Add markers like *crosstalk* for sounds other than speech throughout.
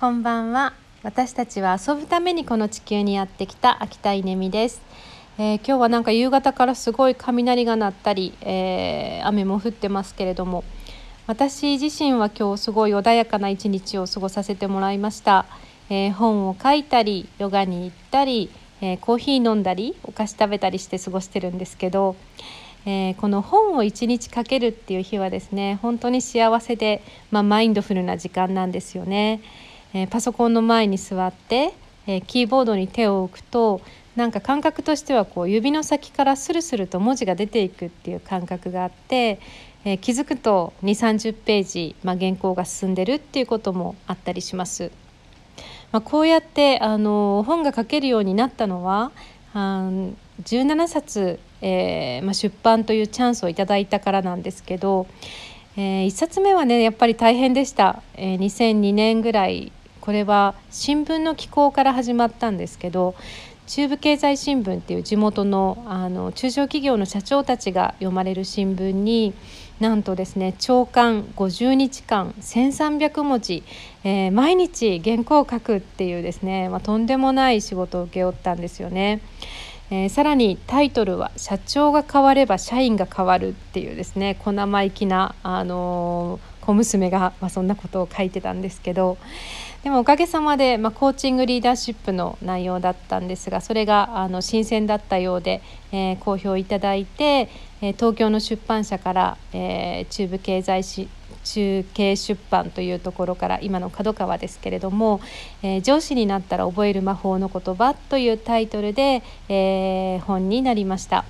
こんばんは。私たちは遊ぶためにこの地球にやってきた秋田稲美です、えー、今日はなんか夕方からすごい雷が鳴ったり、えー、雨も降ってますけれども私自身は今日すごい穏やかな一日を過ごさせてもらいました、えー、本を書いたりヨガに行ったり、えコーヒー飲んだりお菓子食べたりして過ごしてるんですけどえー、この本を一日書けるっていう日はですね本当に幸せで、まあ、マインドフルな時間なんですよね。えー、パソコンの前に座って、えー、キーボードに手を置くとなんか感覚としてはこう指の先からスルスルと文字が出ていくっていう感覚があって、えー、気づくと2 3 0ページ、まあ、原稿が進んでるっていうこともあったりします。まあ、こうやってあの本が書けるようになったのはあ17冊、えーまあ、出版というチャンスをいただいたからなんですけど、えー、1冊目はねやっぱり大変でした、えー、2002年ぐらいこれは新聞の寄稿から始まったんですけど中部経済新聞っていう地元のあの中小企業の社長たちが読まれる新聞になんとですね朝刊50日間1300文字、えー、毎日原稿を書くっていうですね、まあ、とんでもない仕事を請け負ったんですよね。えー、さらにタイトルは「社長が変われば社員が変わる」っていうですね小生意気な、あのー、小娘が、まあ、そんなことを書いてたんですけどでもおかげさまで、まあ、コーチングリーダーシップの内容だったんですがそれがあの新鮮だったようで、えー、好評いただいて、え、東京の出版社から、えー、中部経済誌中継出版というところから今の角川ですけれども、えー、上司になったら覚える魔法の言葉というタイトルで、えー、本になりました。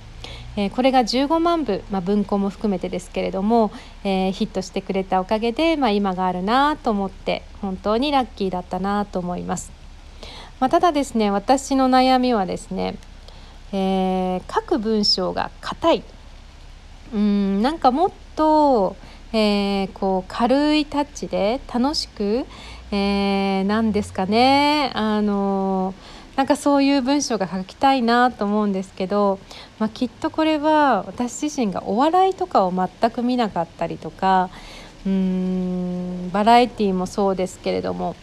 えこれが15万部、まあ、文庫も含めてですけれども、えー、ヒットしてくれたおかげで、まあ、今があるなと思って本当にラッキーだったなと思います。まあ、ただですね私の悩みはですね、えー、書く文章が硬いうんなんかもっと、えー、こう軽いタッチで楽しく、えー、なんですかねあのーなんかそういう文章が書きたいなと思うんですけど、まあ、きっとこれは私自身がお笑いとかを全く見なかったりとかうーんバラエティーもそうですけれども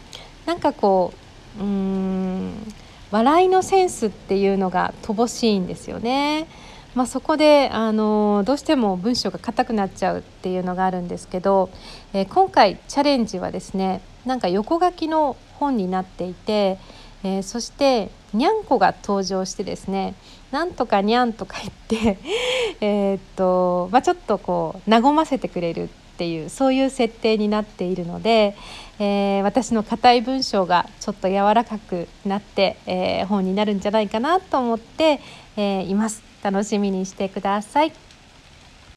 なんかこううーん笑いのセンスっていうのが乏しいんですよね。まあ、そこであのどうしても文章が硬くなっちゃうっていうのがあるんですけど、えー、今回チャレンジはですねなんか横書きの本になっていてえー、そしてにゃんこが登場してですねなんとかにゃんとか言って *laughs* えっと、まあ、ちょっとこう和ませてくれるっていうそういう設定になっているので、えー、私の硬い文章がちょっと柔らかくなって、えー、本になるんじゃないかなと思って、え、います。楽しみにしてください。